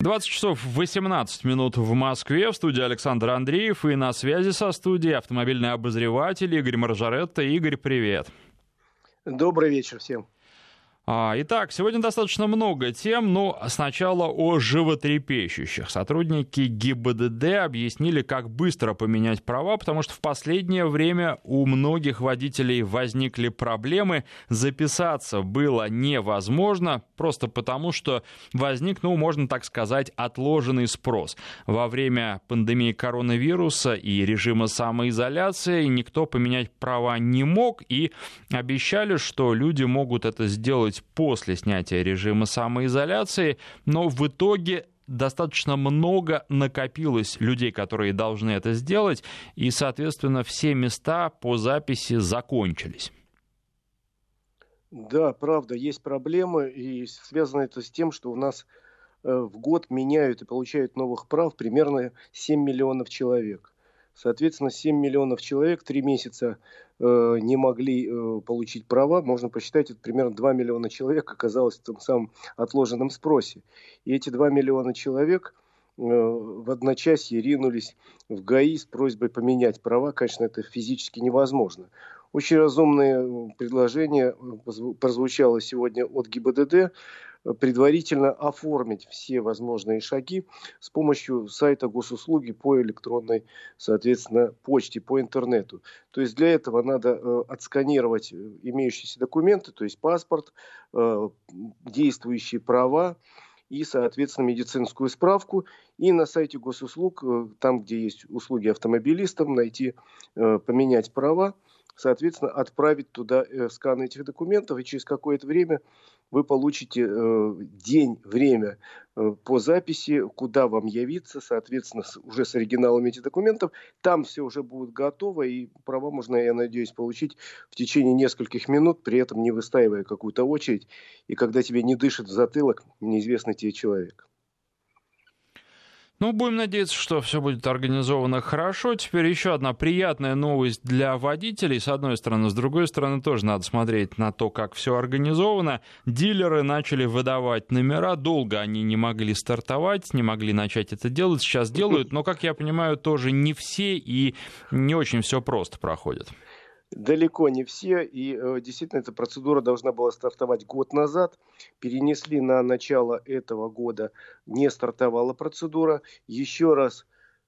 20 часов 18 минут в Москве. В студии Александр Андреев. И на связи со студией автомобильный обозреватель Игорь Маржаретта. Игорь, привет. Добрый вечер всем. А, итак, сегодня достаточно много тем, но сначала о животрепещущих. Сотрудники ГИБДД объяснили, как быстро поменять права, потому что в последнее время у многих водителей возникли проблемы. Записаться было невозможно, просто потому что возник, ну, можно так сказать, отложенный спрос. Во время пандемии коронавируса и режима самоизоляции никто поменять права не мог, и обещали, что люди могут это сделать делать после снятия режима самоизоляции, но в итоге достаточно много накопилось людей, которые должны это сделать, и, соответственно, все места по записи закончились. Да, правда, есть проблемы, и связано это с тем, что у нас э, в год меняют и получают новых прав примерно 7 миллионов человек. Соответственно, 7 миллионов человек три месяца э, не могли э, получить права. Можно посчитать, это примерно 2 миллиона человек оказалось в том самом отложенном спросе. И эти 2 миллиона человек э, в одночасье ринулись в ГАИ с просьбой поменять права. Конечно, это физически невозможно. Очень разумное э, предложение э, прозвучало сегодня от ГИБДД предварительно оформить все возможные шаги с помощью сайта госуслуги по электронной, соответственно, почте, по интернету. То есть для этого надо э, отсканировать э, имеющиеся документы, то есть паспорт, э, действующие права, и, соответственно, медицинскую справку. И на сайте госуслуг, там, где есть услуги автомобилистам, найти, поменять права, соответственно, отправить туда скан этих документов, и через какое-то время вы получите э, день, время э, по записи, куда вам явиться, соответственно, с, уже с оригиналами этих документов. Там все уже будет готово, и права можно, я надеюсь, получить в течение нескольких минут, при этом не выстаивая какую-то очередь, и когда тебе не дышит в затылок неизвестный тебе человек. Ну, будем надеяться, что все будет организовано хорошо. Теперь еще одна приятная новость для водителей, с одной стороны. С другой стороны, тоже надо смотреть на то, как все организовано. Дилеры начали выдавать номера. Долго они не могли стартовать, не могли начать это делать. Сейчас делают, но, как я понимаю, тоже не все и не очень все просто проходит. Далеко не все, и э, действительно эта процедура должна была стартовать год назад. Перенесли на начало этого года, не стартовала процедура. Еще раз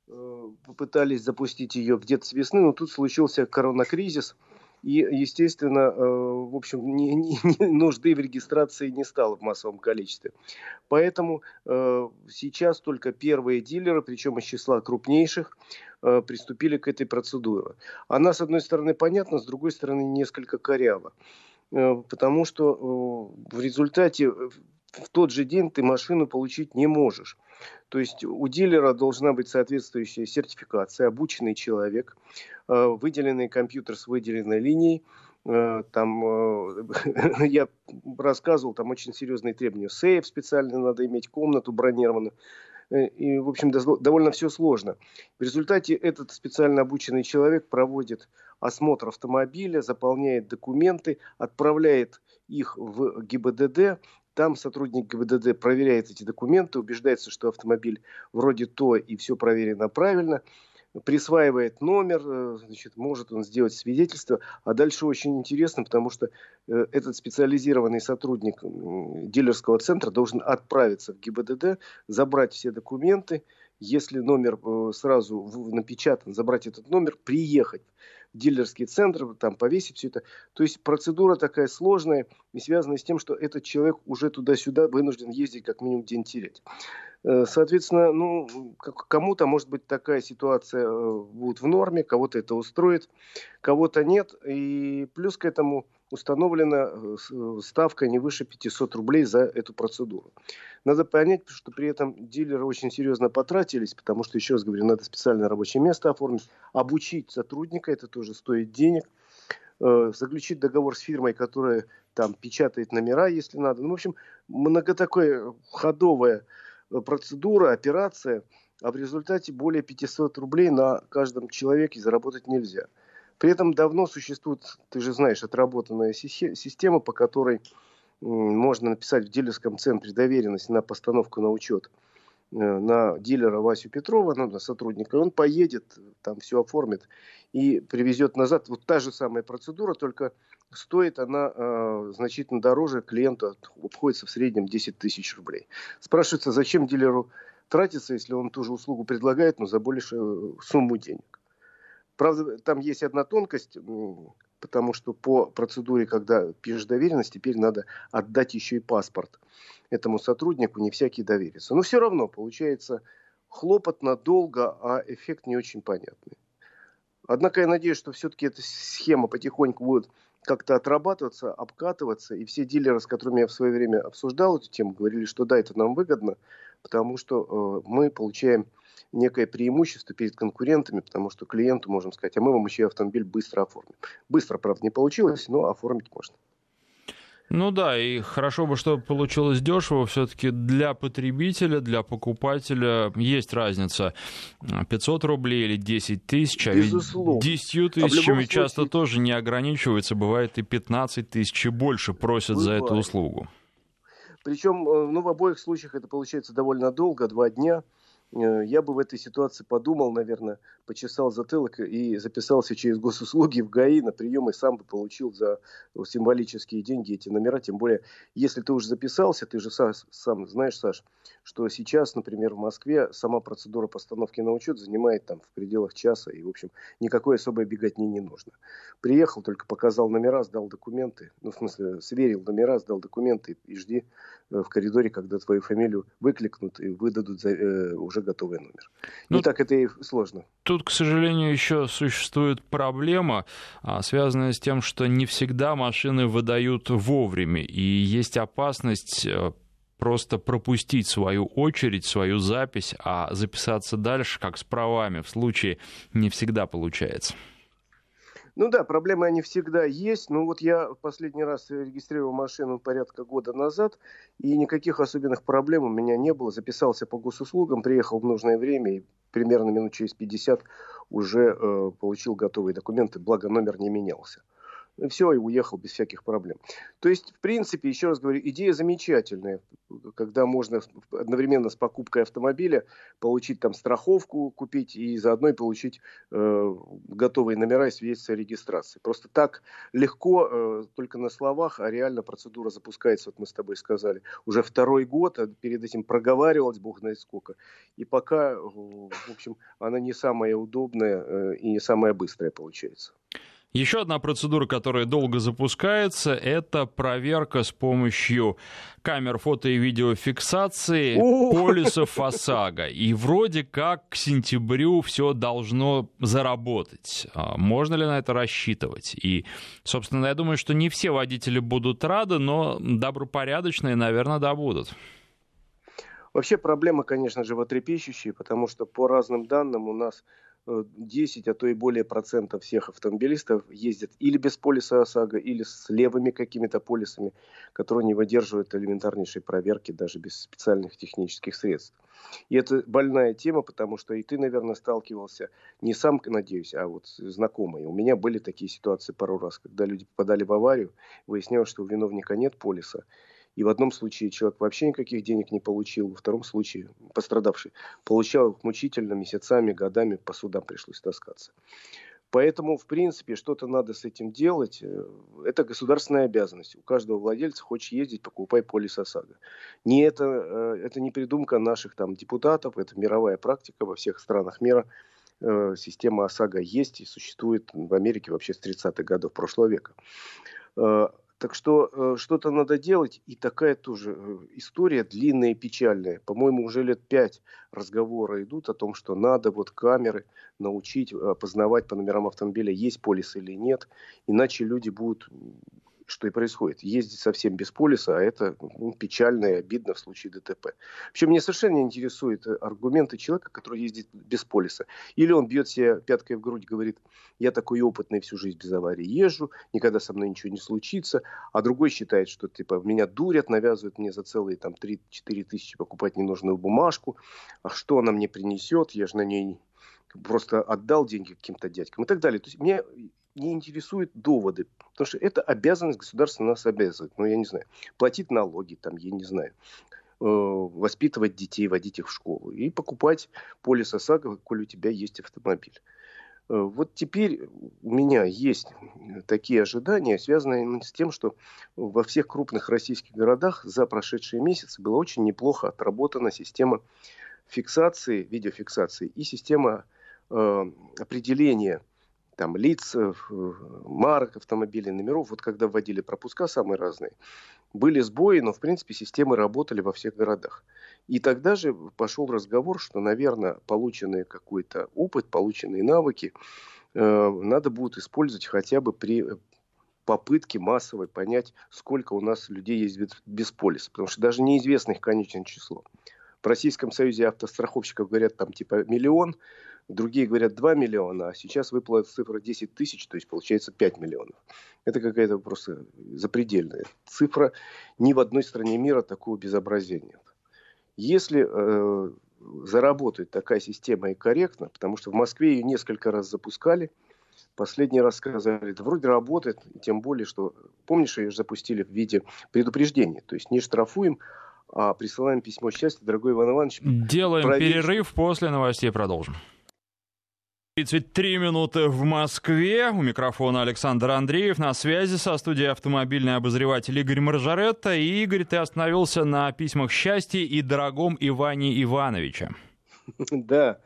э, попытались запустить ее где-то с весны, но тут случился коронакризис. И, естественно, э, в общем, не, не, не, нужды в регистрации не стало в массовом количестве. Поэтому э, сейчас только первые дилеры, причем из числа крупнейших, э, приступили к этой процедуре. Она, с одной стороны, понятна, с другой стороны, несколько корява. Потому что в результате в тот же день ты машину получить не можешь. То есть у дилера должна быть соответствующая сертификация, обученный человек, выделенный компьютер с выделенной линией. Э, там э, я рассказывал, там очень серьезные требования. Сейф специально надо иметь, комнату бронированную. И, в общем, довольно все сложно. В результате этот специально обученный человек проводит осмотр автомобиля, заполняет документы, отправляет их в ГИБДД, там сотрудник ГИБДД проверяет эти документы, убеждается, что автомобиль вроде то и все проверено правильно, присваивает номер, э, значит, может он сделать свидетельство. А дальше очень интересно, потому что э, этот специализированный сотрудник дилерского центра должен отправиться в ГИБДД, забрать все документы, если номер э, сразу напечатан, забрать этот номер, приехать дилерский центр, там повесить все это. То есть процедура такая сложная и связанная с тем, что этот человек уже туда-сюда вынужден ездить как минимум день терять. Э, соответственно, ну, кому-то, может быть, такая ситуация э, будет в норме, кого-то это устроит, кого-то нет. И плюс к этому установлена э, ставка не выше 500 рублей за эту процедуру. Надо понять, что при этом дилеры очень серьезно потратились, потому что, еще раз говорю, надо специальное рабочее место оформить, обучить сотрудника, это тоже стоит денег, э, заключить договор с фирмой, которая там печатает номера, если надо. Ну, в общем, много такая ходовая э, процедура, операция, а в результате более 500 рублей на каждом человеке заработать нельзя. При этом давно существует, ты же знаешь, отработанная система, по которой можно написать в дилерском центре доверенность на постановку на учет на дилера Васю Петрова, ну, на сотрудника, он поедет, там все оформит и привезет назад. Вот та же самая процедура, только стоит она э, значительно дороже клиенту, обходится в среднем 10 тысяч рублей. Спрашивается, зачем дилеру тратиться, если он ту же услугу предлагает, но за большую сумму денег. Правда, там есть одна тонкость, потому что по процедуре, когда пишешь доверенность, теперь надо отдать еще и паспорт этому сотруднику, не всякий доверится. Но все равно получается хлопотно, долго, а эффект не очень понятный. Однако я надеюсь, что все-таки эта схема потихоньку будет как-то отрабатываться, обкатываться. И все дилеры, с которыми я в свое время обсуждал эту тему, говорили, что да, это нам выгодно, потому что э, мы получаем некое преимущество перед конкурентами, потому что клиенту можем сказать, а мы вам еще автомобиль быстро оформим. Быстро, правда, не получилось, но оформить можно. Ну да, и хорошо бы, чтобы получилось дешево. Все-таки для потребителя, для покупателя есть разница. 500 рублей или 10 тысяч. А Безусловно. 10 тысячами а часто случае... тоже не ограничивается. Бывает и 15 тысяч и больше просят Бывает. за эту услугу. Причем э, ну, в обоих случаях это получается довольно долго, два дня. Э, я бы в этой ситуации подумал, наверное, почесал затылок и записался через госуслуги в ГАИ на прием и сам бы получил за символические деньги эти номера. Тем более, если ты уже записался, ты же сам, сам знаешь, Саш, что сейчас, например, в Москве сама процедура постановки на учет занимает там в пределах часа, и, в общем, никакой особой беготни не нужно. Приехал, только показал номера, сдал документы, ну, в смысле, сверил номера, сдал документы и жди в коридоре, когда твою фамилию выкликнут и выдадут за, э, уже готовый номер. Ну, Не так это и сложно. Тут, к сожалению, еще существует проблема, а, связанная с тем, что не всегда машины выдают вовремя, и есть опасность э, просто пропустить свою очередь, свою запись, а записаться дальше, как с правами, в случае не всегда получается. Ну да, проблемы они всегда есть. Ну вот я последний раз регистрировал машину порядка года назад, и никаких особенных проблем у меня не было. Записался по госуслугам, приехал в нужное время, и примерно минут через 50 уже э, получил готовые документы, благо номер не менялся и все, и уехал без всяких проблем. То есть, в принципе, еще раз говорю, идея замечательная, когда можно одновременно с покупкой автомобиля получить там страховку, купить и заодно и получить э, готовые номера и свидетельство о регистрации. Просто так легко, э, только на словах, а реально процедура запускается, вот мы с тобой сказали, уже второй год, а перед этим проговаривалась бог знает сколько. И пока, в общем, она не самая удобная э, и не самая быстрая получается. Еще одна процедура, которая долго запускается, это проверка с помощью камер фото и видеофиксации полисов ОСАГО. И вроде как к сентябрю все должно заработать. А можно ли на это рассчитывать? И, собственно, я думаю, что не все водители будут рады, но добропорядочные, наверное, да, будут. Вообще проблема, конечно, животрепещущая, потому что по разным данным у нас 10, а то и более процентов всех автомобилистов ездят или без полиса ОСАГО, или с левыми какими-то полисами, которые не выдерживают элементарнейшей проверки даже без специальных технических средств. И это больная тема, потому что и ты, наверное, сталкивался, не сам, надеюсь, а вот знакомые. У меня были такие ситуации пару раз, когда люди попадали в аварию, выяснялось, что у виновника нет полиса, и в одном случае человек вообще никаких денег не получил, во втором случае пострадавший получал их мучительно, месяцами, годами, по судам пришлось таскаться. Поэтому, в принципе, что-то надо с этим делать. Э, это государственная обязанность. У каждого владельца хочешь ездить, покупай полис ОСАГО. Не это, э, это не придумка наших там депутатов, это мировая практика во всех странах мира. Э, система ОСАГО есть и существует в Америке вообще с 30-х годов прошлого века. Так что э, что-то надо делать. И такая тоже э, история длинная и печальная. По-моему, уже лет пять разговора идут о том, что надо вот камеры научить опознавать по номерам автомобиля, есть полис или нет. Иначе люди будут что и происходит. Ездить совсем без полиса, а это ну, печально и обидно в случае ДТП. Причем меня совершенно не интересуют э, аргументы человека, который ездит без полиса. Или он бьет себе пяткой в грудь, говорит, я такой опытный всю жизнь без аварии езжу, никогда со мной ничего не случится, а другой считает, что типа меня дурят, навязывают мне за целые там 3-4 тысячи покупать ненужную бумажку, а что она мне принесет, я же на ней просто отдал деньги каким-то дядькам и так далее. То есть меня не интересуют доводы, потому что это обязанность государства нас обязывает, ну, я не знаю, платить налоги, там, я не знаю, воспитывать детей, водить их в школу и покупать полис ОСАГО, коль у тебя есть автомобиль. Э, вот теперь у меня есть такие ожидания, связанные с тем, что во всех крупных российских городах за прошедшие месяцы была очень неплохо отработана система фиксации, видеофиксации и система э, определения там, лиц, э, марок автомобилей, номеров. Вот когда вводили пропуска самые разные, были сбои, но в принципе системы работали во всех городах. И тогда же пошел разговор, что, наверное, полученный какой-то опыт, полученные навыки э, надо будет использовать хотя бы при попытке массовой понять, сколько у нас людей есть без полиса. Потому что даже неизвестно их конечное число. В Российском Союзе автостраховщиков говорят там типа миллион, другие говорят 2 миллиона, а сейчас выплата цифра 10 тысяч, то есть получается 5 миллионов. Это какая-то просто запредельная цифра. Ни в одной стране мира такого безобразия нет. Если э, заработает такая система и корректно, потому что в Москве ее несколько раз запускали, последний раз сказали, да вроде работает, тем более, что, помнишь, ее же запустили в виде предупреждения, то есть не штрафуем, а присылаем письмо счастья, дорогой Иван Иванович. Делаем проверь, перерыв, после новостей продолжим. 33 минуты в Москве. У микрофона Александр Андреев. На связи со студией автомобильный обозреватель Игорь Маржаретта. И, Игорь, ты остановился на письмах счастья и дорогом Иване Ивановича. Да.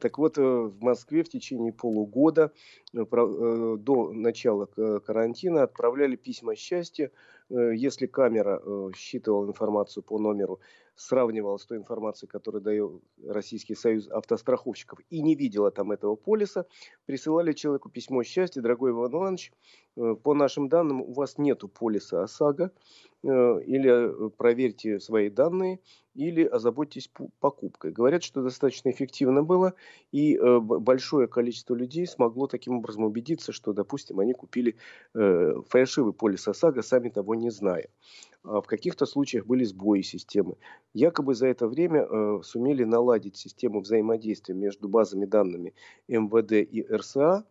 Так вот, э, в Москве в течение полугода э, э, до начала карантина отправляли письма счастья. Если камера считывала информацию по номеру сравнивала с той информацией, которую дает Российский союз автостраховщиков, и не видела там этого полиса, присылали человеку письмо счастья, дорогой Иван Иванович, по нашим данным у вас нету полиса ОСАГО, э, или э, проверьте свои данные, или озаботьтесь покупкой. Говорят, что достаточно эффективно было, и большое количество людей смогло таким образом убедиться, что, допустим, они купили фальшивый полис ОСАГО, сами того не зная. А в каких-то случаях были сбои системы. Якобы за это время э, сумели наладить систему взаимодействия между базами данными МВД и РСА,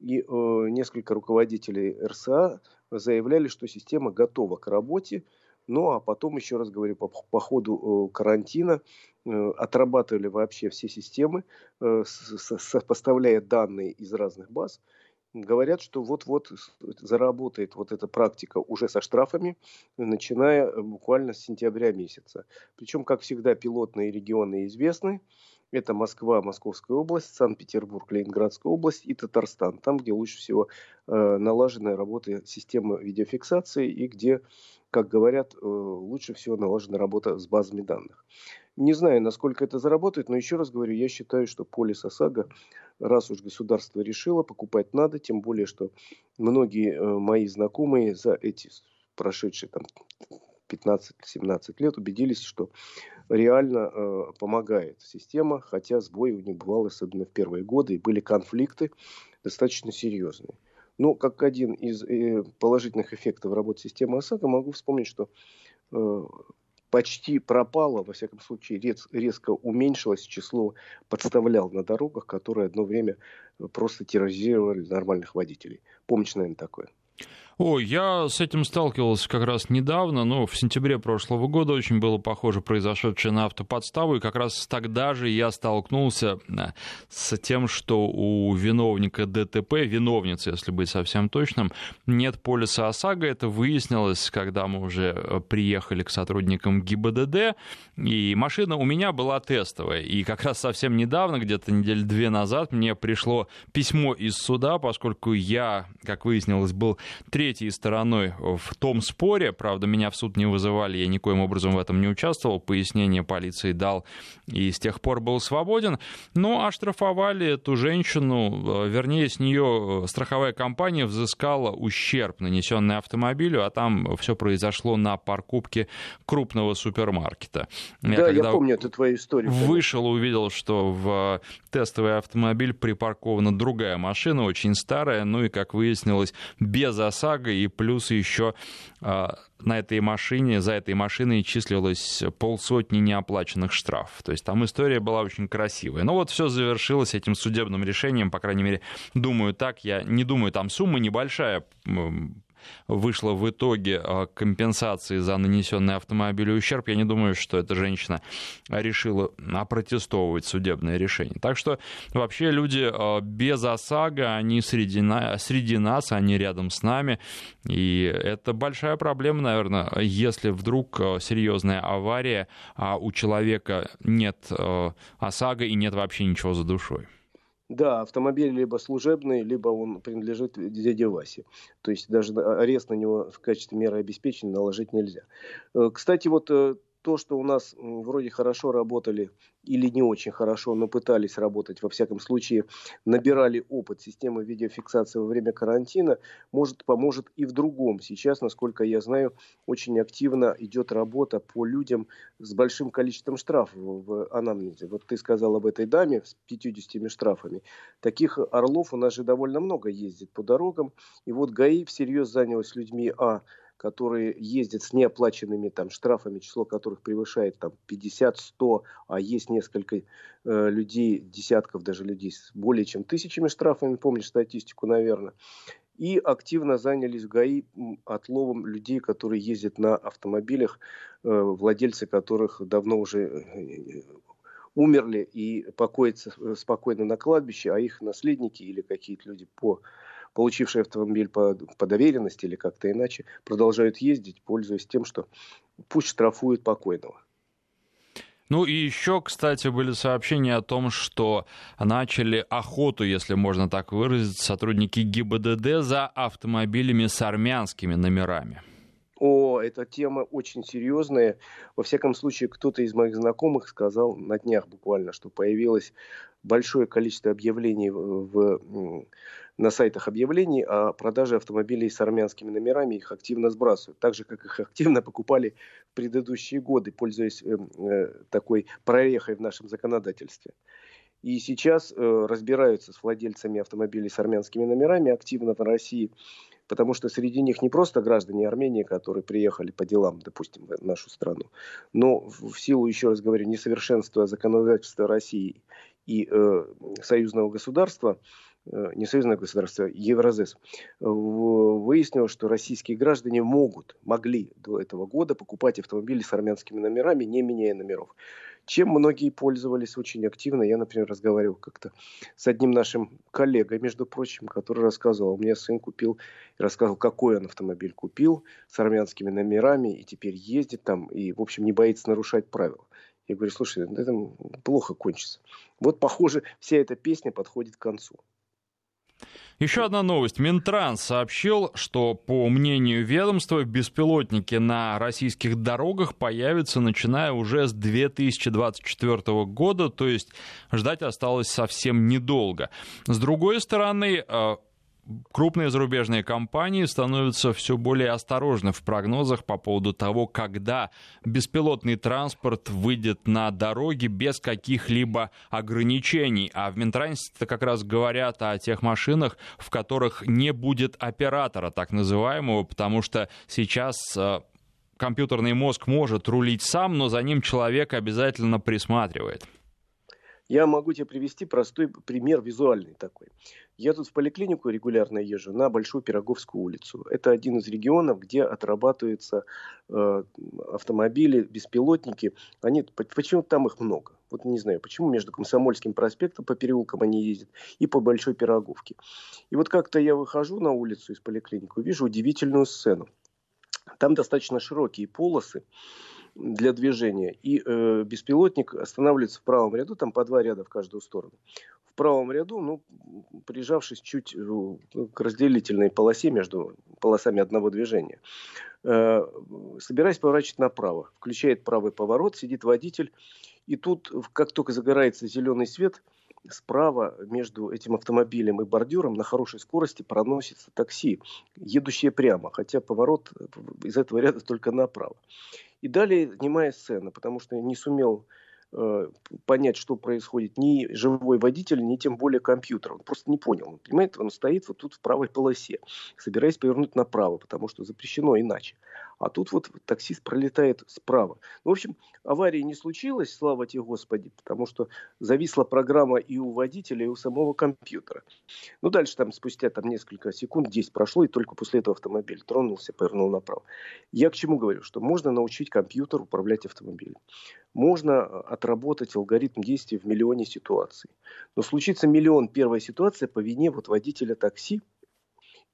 и э, несколько руководителей РСА заявляли, что система готова к работе, ну а потом, еще раз говорю, по, по ходу э, карантина э, отрабатывали вообще все системы, э, сопоставляя данные из разных баз, говорят, что вот-вот заработает вот эта практика уже со штрафами, начиная э, буквально с сентября месяца. Причем, как всегда, пилотные регионы известны. Это Москва, Московская область, Санкт-Петербург, Ленинградская область и Татарстан. Там, где лучше всего э, налажена работа системы видеофиксации и где, как говорят, э, лучше всего налажена работа с базами данных. Не знаю, насколько это заработает, но еще раз говорю, я считаю, что полис ОСАГО, раз уж государство решило, покупать надо, тем более, что многие э, мои знакомые за эти прошедшие там 15-17 лет убедились, что реально э, помогает система, хотя сбои у них бывало, особенно в первые годы, и были конфликты достаточно серьезные. Но как один из э, положительных эффектов работы системы ОСАГО могу вспомнить, что э, почти пропало, во всяком случае рез, резко уменьшилось число подставлял на дорогах, которые одно время просто терроризировали нормальных водителей. Помнишь, наверное, такое? Ой, я с этим сталкивался как раз недавно, но в сентябре прошлого года очень было похоже произошедшее на автоподставу, и как раз тогда же я столкнулся э, с тем, что у виновника ДТП, виновницы, если быть совсем точным, нет полиса ОСАГО. Это выяснилось, когда мы уже э, приехали к сотрудникам ГИБДД, и машина у меня была тестовая. И как раз совсем недавно, где-то недели две назад, мне пришло письмо из суда, поскольку я, как выяснилось, был третий третьей стороной в том споре. Правда, меня в суд не вызывали, я никоим образом в этом не участвовал. Пояснение полиции дал и с тех пор был свободен. Но оштрафовали эту женщину, э, вернее, с нее страховая компания взыскала ущерб, нанесенный автомобилю, а там все произошло на парковке крупного супермаркета. Да, я, я помню эту твою историю. Вышел, увидел, что в тестовый автомобиль припаркована другая машина, очень старая, ну и, как выяснилось, без осадки ОСАГО, и плюс еще а, на этой машине, за этой машиной числилось полсотни неоплаченных штрафов. То есть там история была очень красивая. Но вот все завершилось этим судебным решением, по крайней мере, думаю так. Я не думаю, там сумма небольшая, вышло в итоге э, компенсации за нанесенный автомобилю ущерб, я не думаю, что эта женщина решила опротестовывать судебное решение. Так что вообще люди без ОСАГО, они среди, среди нас, они рядом с нами, и это большая проблема, наверное, если вдруг серьезная авария, а у человека нет ОСАГО и нет вообще ничего за душой. Да, автомобиль либо служебный, либо он принадлежит дяде Васе. То есть даже арест на него в качестве меры обеспечения наложить нельзя. Э, кстати, вот э, то, что у нас вроде хорошо работали или не очень хорошо, но пытались работать, во всяком случае, набирали опыт системы видеофиксации во время карантина, может, поможет и в другом. Сейчас, насколько я знаю, очень активно идет работа по людям с большим количеством штрафов в анамнезе. Вот ты сказал об этой даме с 50 штрафами. Таких орлов у нас же довольно много ездит по дорогам. И вот ГАИ всерьез занялась людьми, а, которые ездят с неоплаченными там штрафами, число которых превышает там 50-100, а есть несколько э, людей, десятков даже людей с более чем тысячами штрафами, помнишь статистику, наверное. И активно занялись в ГАИ отловом людей, которые ездят на автомобилях, э, владельцы которых давно уже э, умерли и покоятся э, спокойно на кладбище, а их наследники или какие-то люди по получившие автомобиль по, по доверенности или как-то иначе, продолжают ездить, пользуясь тем, что пусть штрафуют покойного. Ну и еще, кстати, были сообщения о том, что начали охоту, если можно так выразиться, сотрудники ГИБДД за автомобилями с армянскими номерами. О, эта тема очень серьезная. Во всяком случае, кто-то из моих знакомых сказал на днях буквально, что появилось большое количество объявлений в, на сайтах объявлений о продаже автомобилей с армянскими номерами. Их активно сбрасывают. Так же, как их активно покупали в предыдущие годы, пользуясь э, э, такой прорехой в нашем законодательстве. И сейчас э, разбираются с владельцами автомобилей с армянскими номерами активно в России, потому что среди них не просто граждане Армении, которые приехали по делам, допустим, в нашу страну, но в силу, еще раз говорю, несовершенства законодательства России и э, союзного государства, не союзное государство, Евразес, выяснилось, что российские граждане могут, могли до этого года покупать автомобили с армянскими номерами, не меняя номеров. Чем многие пользовались очень активно. Я, например, разговаривал как-то с одним нашим коллегой, между прочим, который рассказывал, у меня сын купил, рассказывал, какой он автомобиль купил с армянскими номерами, и теперь ездит там, и, в общем, не боится нарушать правила. Я говорю, слушай, это плохо кончится. Вот, похоже, вся эта песня подходит к концу. Еще одна новость. Минтранс сообщил, что, по мнению ведомства, беспилотники на российских дорогах появятся, начиная уже с 2024 года, то есть ждать осталось совсем недолго. С другой стороны, э, крупные зарубежные компании становятся все более осторожны в прогнозах по поводу того, когда беспилотный транспорт выйдет на дороги без каких-либо ограничений. А в Минтрансе как раз говорят о тех машинах, в которых не будет оператора, так называемого, потому что сейчас э, компьютерный мозг может рулить сам, но за ним человек обязательно присматривает. Я могу тебе привести простой пример визуальный такой. Я тут в поликлинику регулярно езжу на Большую Пироговскую улицу. Это один из регионов, где отрабатываются э, автомобили, беспилотники. Они, почему там их много? Вот не знаю, почему между Комсомольским проспектом по переулкам они ездят и по Большой Пироговке. И вот как-то я выхожу на улицу из поликлиники, вижу удивительную сцену. Там достаточно широкие полосы для движения. И э, беспилотник останавливается в правом ряду, там по два ряда в каждую сторону правом ряду, ну, прижавшись чуть ну, к разделительной полосе между полосами одного движения. Э, собираясь поворачивать направо, включает правый поворот, сидит водитель, и тут, как только загорается зеленый свет, справа между этим автомобилем и бордюром на хорошей скорости проносится такси, едущее прямо, хотя поворот из этого ряда только направо. И далее немая сцена, потому что не сумел Э, понять, что происходит, ни живой водитель, ни тем более компьютер. Он просто не понял. Он, понимаете, он стоит вот тут в правой полосе, собираясь повернуть направо, потому что запрещено иначе. А тут вот таксист пролетает справа. Ну, в общем, аварии не случилось, слава тебе Господи, потому что зависла программа и у водителя, и у самого компьютера. Ну, дальше там спустя там, несколько секунд, 10 прошло, и только после этого автомобиль тронулся, повернул направо. Я к чему говорю? Что можно научить компьютер управлять автомобилем. Можно отработать алгоритм действий в миллионе ситуаций. Но случится миллион первая ситуация по вине вот водителя такси,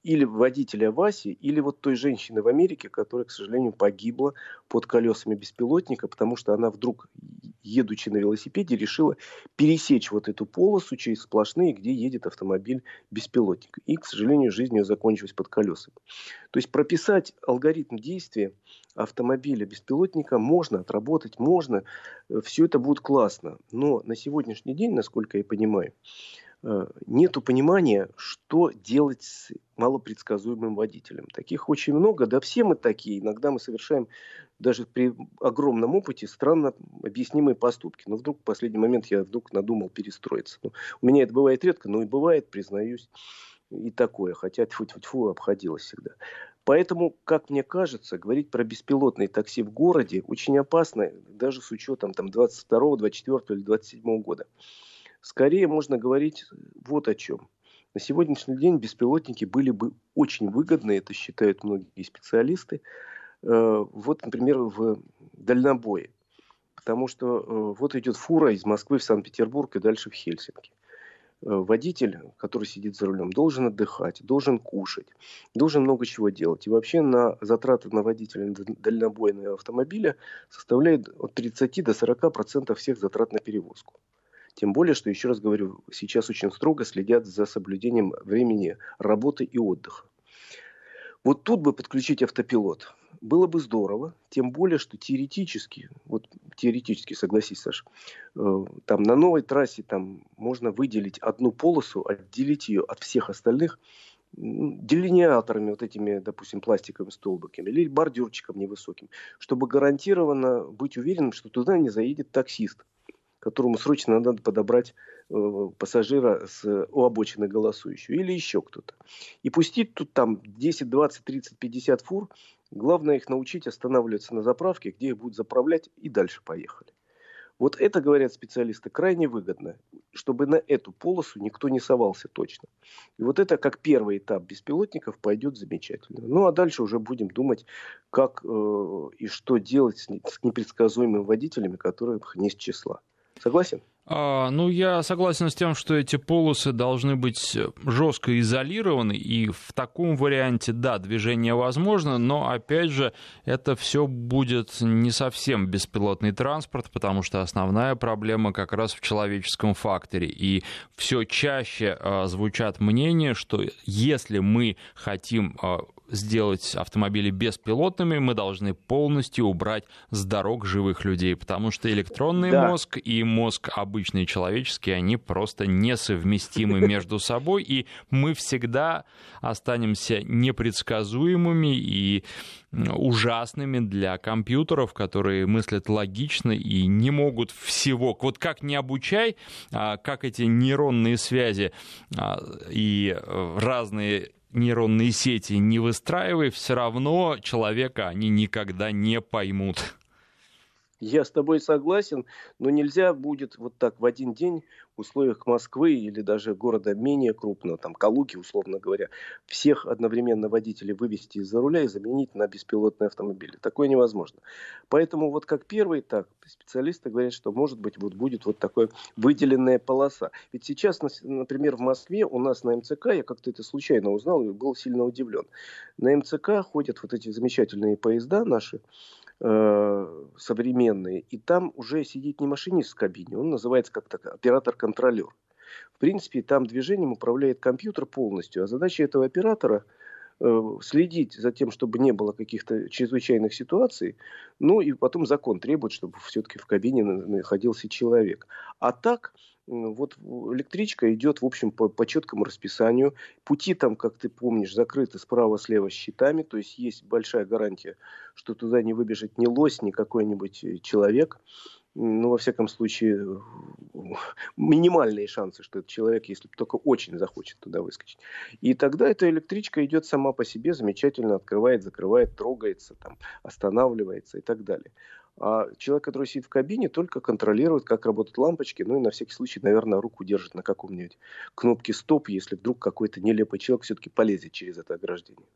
или водителя Васи, или вот той женщины в Америке, которая, к сожалению, погибла под колесами беспилотника, потому что она вдруг, едучи на велосипеде, решила пересечь вот эту полосу через сплошные, где едет автомобиль беспилотник. И, к сожалению, жизнь ее закончилась под колесами. То есть прописать алгоритм действия автомобиля беспилотника можно отработать, можно, все это будет классно. Но на сегодняшний день, насколько я понимаю, Э, нету понимания, что делать с малопредсказуемым водителем. Таких очень много, да все мы такие. Иногда мы совершаем даже при огромном опыте странно объяснимые поступки. Но вдруг в последний момент я вдруг надумал перестроиться. Ну, у меня это бывает редко, но и бывает, признаюсь, и такое. Хотя тьфу-тьфу-тьфу обходилось всегда. Поэтому, как мне кажется, говорить про беспилотные такси в городе очень опасно, даже с учетом там, 22, 24 или 27 года. Скорее можно говорить вот о чем. На сегодняшний день беспилотники были бы очень выгодны, это считают многие специалисты. Э, вот, например, в дальнобое. Потому что э, вот идет фура из Москвы в Санкт-Петербург и дальше в Хельсинки. Э, водитель, который сидит за рулем, должен отдыхать, должен кушать, должен много чего делать. И вообще на затраты на водителя дальнобойного автомобиля составляет от 30 до 40 процентов всех затрат на перевозку. Тем более, что, еще раз говорю, сейчас очень строго следят за соблюдением времени работы и отдыха. Вот тут бы подключить автопилот. Было бы здорово, тем более, что теоретически, вот теоретически, согласись, Саш, э, там на новой трассе там можно выделить одну полосу, отделить ее от всех остальных делиниаторами, вот этими, допустим, пластиковыми столбиками или бордюрчиком невысоким, чтобы гарантированно быть уверенным, что туда не заедет таксист которому срочно надо подобрать э, пассажира с, у обочины голосующего или еще кто-то. И пустить тут там 10, 20, 30, 50 фур, главное их научить останавливаться на заправке, где их будут заправлять и дальше поехали. Вот это, говорят специалисты, крайне выгодно, чтобы на эту полосу никто не совался точно. И вот это как первый этап беспилотников пойдет замечательно. Ну а дальше уже будем думать, как э, и что делать с, с непредсказуемыми водителями, которых не с числа. Согласен? А, ну, я согласен с тем, что эти полосы должны быть жестко изолированы, и в таком варианте, да, движение возможно, но, опять же, это все будет не совсем беспилотный транспорт, потому что основная проблема как раз в человеческом факторе, и все чаще а, звучат мнения, что если мы хотим а, сделать автомобили беспилотными, мы должны полностью убрать с дорог живых людей, потому что электронный да. мозг и мозг обычный человеческий, они просто несовместимы между собой, и мы всегда останемся непредсказуемыми и ужасными для компьютеров, которые мыслят логично и не могут всего. Вот как не обучай, а как эти нейронные связи а, и э, разные нейронные сети не выстраивай, все равно человека они никогда не поймут. Я с тобой согласен, но нельзя будет вот так в один день условиях Москвы или даже города менее крупного, там Калуги, условно говоря, всех одновременно водителей вывести из-за руля и заменить на беспилотные автомобили. Такое невозможно. Поэтому вот как первый этап специалисты говорят, что может быть вот будет вот такая выделенная полоса. Ведь сейчас, например, в Москве у нас на МЦК, я как-то это случайно узнал и был сильно удивлен, на МЦК ходят вот эти замечательные поезда наши, Э, современные, и там уже сидит не машинист в кабине, он называется как-то оператор-контролер. В принципе, там движением управляет компьютер полностью, а задача этого оператора э, следить за тем, чтобы не было каких-то чрезвычайных ситуаций, ну и потом закон требует, чтобы все-таки в кабине находился человек. А так, вот электричка идет, в общем, по, по четкому расписанию. Пути там, как ты помнишь, закрыты справа-слева щитами, то есть есть большая гарантия, что туда не выбежит ни лось, ни какой-нибудь э, человек. ну, во всяком случае, минимальные шансы, что этот человек, если только очень захочет туда выскочить. И тогда эта электричка идет сама по себе, замечательно открывает, закрывает, трогается, там, останавливается и так далее. А человек, который сидит в кабине, только контролирует, как работают лампочки, ну и на всякий случай, наверное, руку держит на каком-нибудь кнопке стоп, если вдруг какой-то нелепый человек все-таки полезет через это ограждение.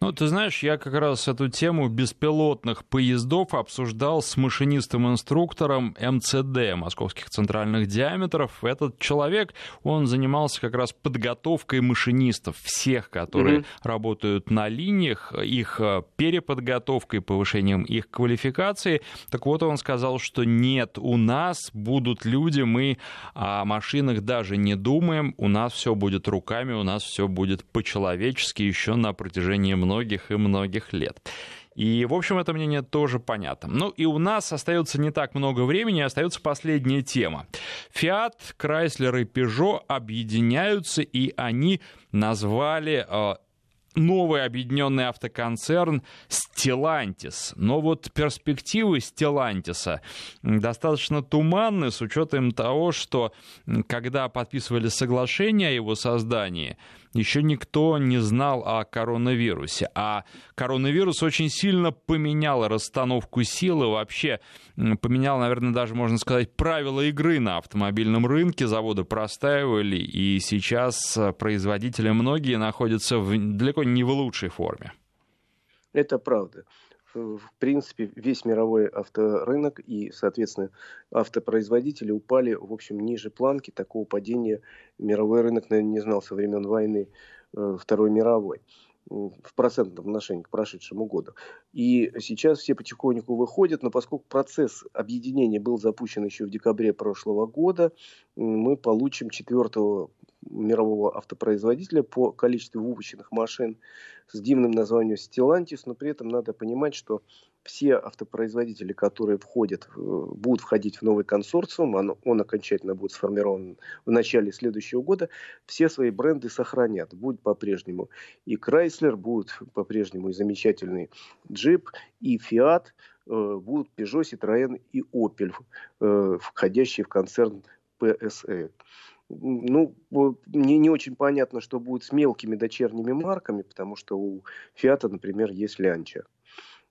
Ну, ты знаешь, я как раз эту тему беспилотных поездов обсуждал с машинистом-инструктором МЦД, московских центральных диаметров. Этот человек, он занимался как раз подготовкой машинистов, всех, которые mm-hmm. работают на линиях, их э, переподготовкой, повышением их квалификации. Так вот, он сказал, что нет, у нас будут люди, мы о машинах даже не думаем, у нас все будет руками, у нас все будет по-человечески еще на протяжении многих и многих лет. И, в общем, это мнение тоже понятно. Ну и у нас остается не так много времени, остается последняя тема. Fiat, Chrysler и Peugeot объединяются, и они назвали э, новый объединенный автоконцерн Stellantis. Но вот перспективы Stellantis достаточно туманны с учетом того, что когда подписывали соглашение о его создании, еще никто не знал о коронавирусе. А коронавирус очень сильно поменял расстановку силы, вообще поменял, наверное, даже можно сказать, правила игры на автомобильном рынке. Заводы простаивали, и сейчас производители многие находятся в, далеко не в лучшей форме. Это правда в принципе, весь мировой авторынок и, соответственно, автопроизводители упали, в общем, ниже планки. Такого падения мировой рынок, наверное, не знал со времен войны э, Второй мировой в процентном отношении к прошедшему году. И сейчас все потихоньку выходят, но поскольку процесс объединения был запущен еще в декабре прошлого года, мы получим четвертого мирового автопроизводителя по количеству выпущенных машин с дивным названием Stellantis, но при этом надо понимать, что все автопроизводители, которые входят, будут входить в новый консорциум, он, он окончательно будет сформирован в начале следующего года, все свои бренды сохранят. Будет по-прежнему и Chrysler, будет по-прежнему и замечательный Jeep, и Fiat, э, будут Peugeot, Citroën и Opel, э, входящие в концерн PSA ну, мне не очень понятно, что будет с мелкими дочерними марками, потому что у Фиата, например, есть Лянча.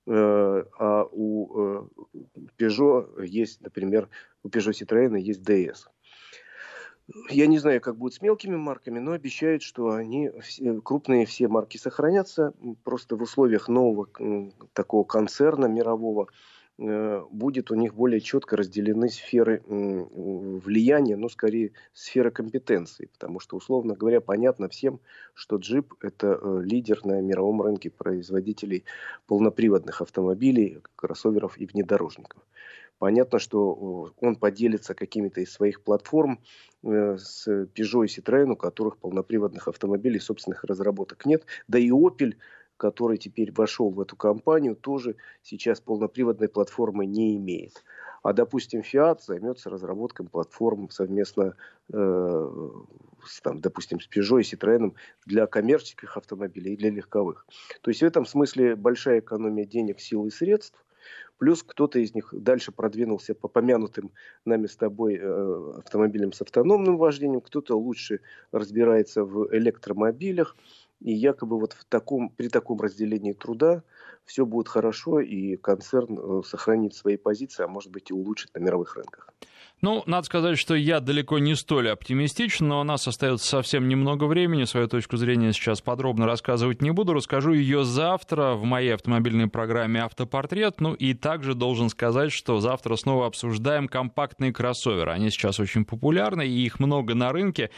Э, а у э, Peugeot есть, например, у Peugeot Citroёn есть DS. Я не знаю, как будет с мелкими марками, но обещают, что они крупные все марки сохранятся. Просто в условиях нового такого концерна мирового Э, будет у них более четко разделены сферы влияния, но скорее сферы компетенции, потому что, условно говоря, понятно всем, что джип – это э, лидер на мировом рынке производителей полноприводных автомобилей, кроссоверов и внедорожников. Понятно, что он поделится какими-то из своих платформ э, с Peugeot и Citroёn, у которых полноприводных автомобилей собственных разработок нет. Да и Opel – который теперь вошел в эту компанию, тоже сейчас полноприводной платформы не имеет. А, допустим, Fiat займется разработкой платформ совместно, э, с, там, допустим, с Peugeot и Citroёn для коммерческих автомобилей и для легковых. То есть в этом смысле большая экономия денег, сил и средств. Плюс кто-то из них дальше продвинулся по помянутым нами с тобой э, автомобилям с автономным вождением, кто-то лучше разбирается в электромобилях, и якобы вот в таком, при таком разделении труда все будет хорошо, и концерн э, сохранит свои позиции, а может быть и улучшит на мировых рынках. Ну, надо сказать, что я далеко не столь оптимистичен, но у нас остается совсем немного времени. Свою точку зрения сейчас подробно рассказывать не буду. Расскажу ее завтра в моей автомобильной программе «Автопортрет». Ну и также должен сказать, что завтра снова обсуждаем компактные кроссоверы. Они сейчас очень популярны, и их много на рынке.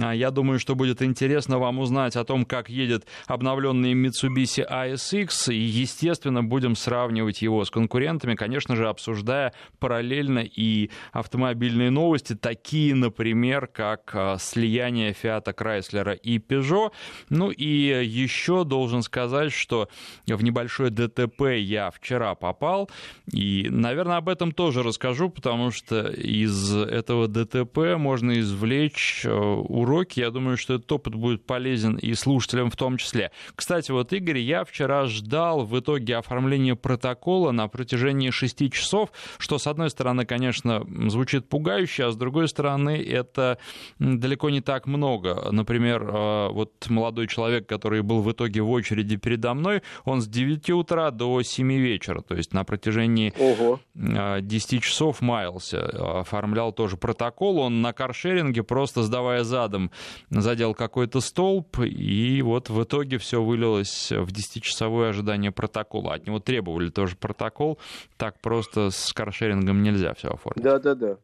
А я думаю, что будет интересно вам узнать о том, как едет обновленный Mitsubishi ASX. И, естественно, будем сравнивать его с конкурентами, конечно же, обсуждая параллельно и автомобиль автомобильные новости, такие, например, как а, слияние Фиата Крайслера и Peugeot. Ну и еще должен сказать, что в небольшое ДТП я вчера попал, и, наверное, об этом тоже расскажу, потому что из этого ДТП можно извлечь э, уроки. Я думаю, что этот опыт будет полезен и слушателям в том числе. Кстати, вот, Игорь, я вчера ждал в итоге оформления протокола на протяжении шести часов, что, с одной стороны, конечно, звучит пугающе, а с другой стороны, это далеко не так много. Например, э, вот молодой человек, который был в итоге в очереди передо мной, он с 9 утра до 7 вечера, то есть на протяжении Ого. 10 часов маялся, оформлял тоже протокол, он на каршеринге просто сдавая задом задел какой-то столб, и вот в итоге все вылилось в 10-часовое ожидание протокола. От него требовали тоже протокол, так просто с каршерингом нельзя все оформить. Да-да-да.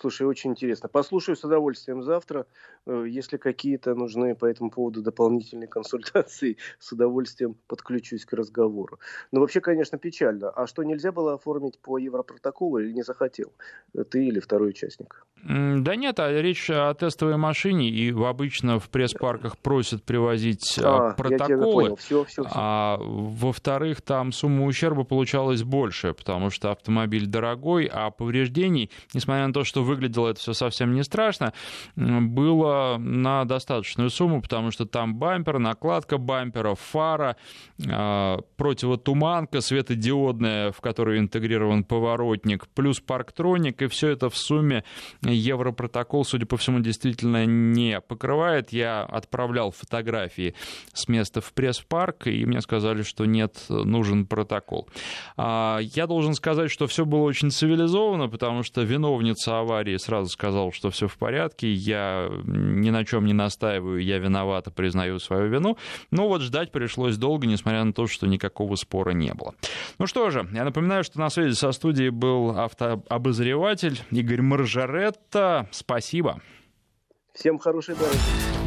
Слушай, очень интересно. Послушаю с удовольствием завтра. Э, если какие-то нужны по этому поводу дополнительные консультации, с удовольствием подключусь к разговору. Но вообще, конечно, печально. А что нельзя было оформить по Европротоколу или не захотел? Ты или второй участник? Да нет, а речь о тестовой машине, и обычно в пресс-парках просят привозить а, протоколы. Все, все, все. А во-вторых, там сумма ущерба получалась больше, потому что автомобиль дорогой, а повреждений, несмотря на то, что выглядело это все совсем не страшно, было на достаточную сумму, потому что там бампер, накладка бампера, фара, а, противотуманка светодиодная, в которую интегрирован поворотник, плюс парктроник, и все это в сумме Европротокол, судя по всему, действительно не покрывает. Я отправлял фотографии с места в пресс-парк, и мне сказали, что нет, нужен протокол. А, я должен сказать, что все было очень цивилизованно, потому что виновница аварии аварии сразу сказал, что все в порядке, я ни на чем не настаиваю, я виновата, признаю свою вину. Но вот ждать пришлось долго, несмотря на то, что никакого спора не было. Ну что же, я напоминаю, что на связи со студией был автообозреватель Игорь Маржаретта. Спасибо. Всем хорошей дороги.